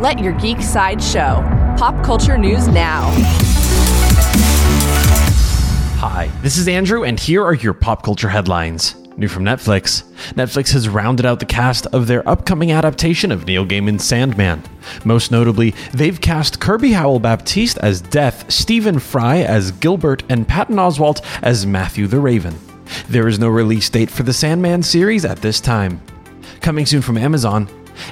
Let your geek side show. Pop culture news now. Hi, this is Andrew, and here are your pop culture headlines. New from Netflix. Netflix has rounded out the cast of their upcoming adaptation of Neil Gaiman's Sandman. Most notably, they've cast Kirby Howell Baptiste as Death, Stephen Fry as Gilbert, and Patton Oswalt as Matthew the Raven. There is no release date for the Sandman series at this time. Coming soon from Amazon,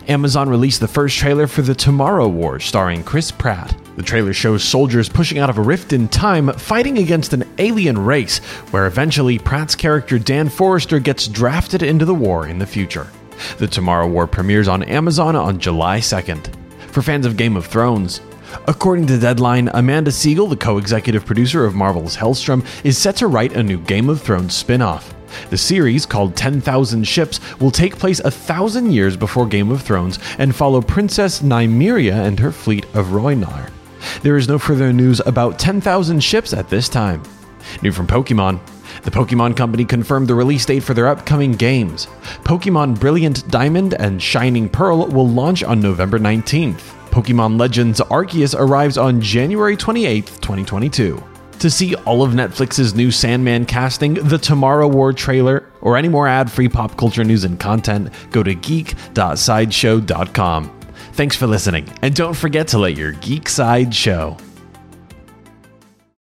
Amazon released the first trailer for The Tomorrow War starring Chris Pratt. The trailer shows soldiers pushing out of a rift in time fighting against an alien race, where eventually Pratt's character Dan Forrester gets drafted into the war in the future. The Tomorrow War premieres on Amazon on July 2nd. For fans of Game of Thrones, According to Deadline, Amanda Segel, the co executive producer of Marvel's Helstrom, is set to write a new Game of Thrones spin off. The series, called 10,000 Ships, will take place a thousand years before Game of Thrones and follow Princess Nymeria and her fleet of Rhoynar. There is no further news about 10,000 ships at this time. New from Pokemon. The Pokemon Company confirmed the release date for their upcoming games. Pokemon Brilliant Diamond and Shining Pearl will launch on November 19th. Pokemon Legends Arceus arrives on January 28, 2022. To see all of Netflix's new Sandman casting, the Tomorrow War trailer, or any more ad free pop culture news and content, go to geek.sideshow.com. Thanks for listening, and don't forget to let your geek side show.